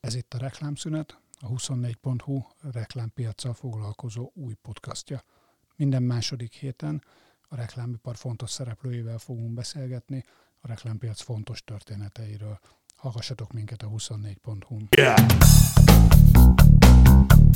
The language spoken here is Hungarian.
Ez itt a Reklámszünet, a 24.hu reklámpiacsal foglalkozó új podcastja. Minden második héten a reklámipar fontos szereplőivel fogunk beszélgetni a reklámpiac fontos történeteiről. Hallgassatok minket a 24.hu-n. Yeah.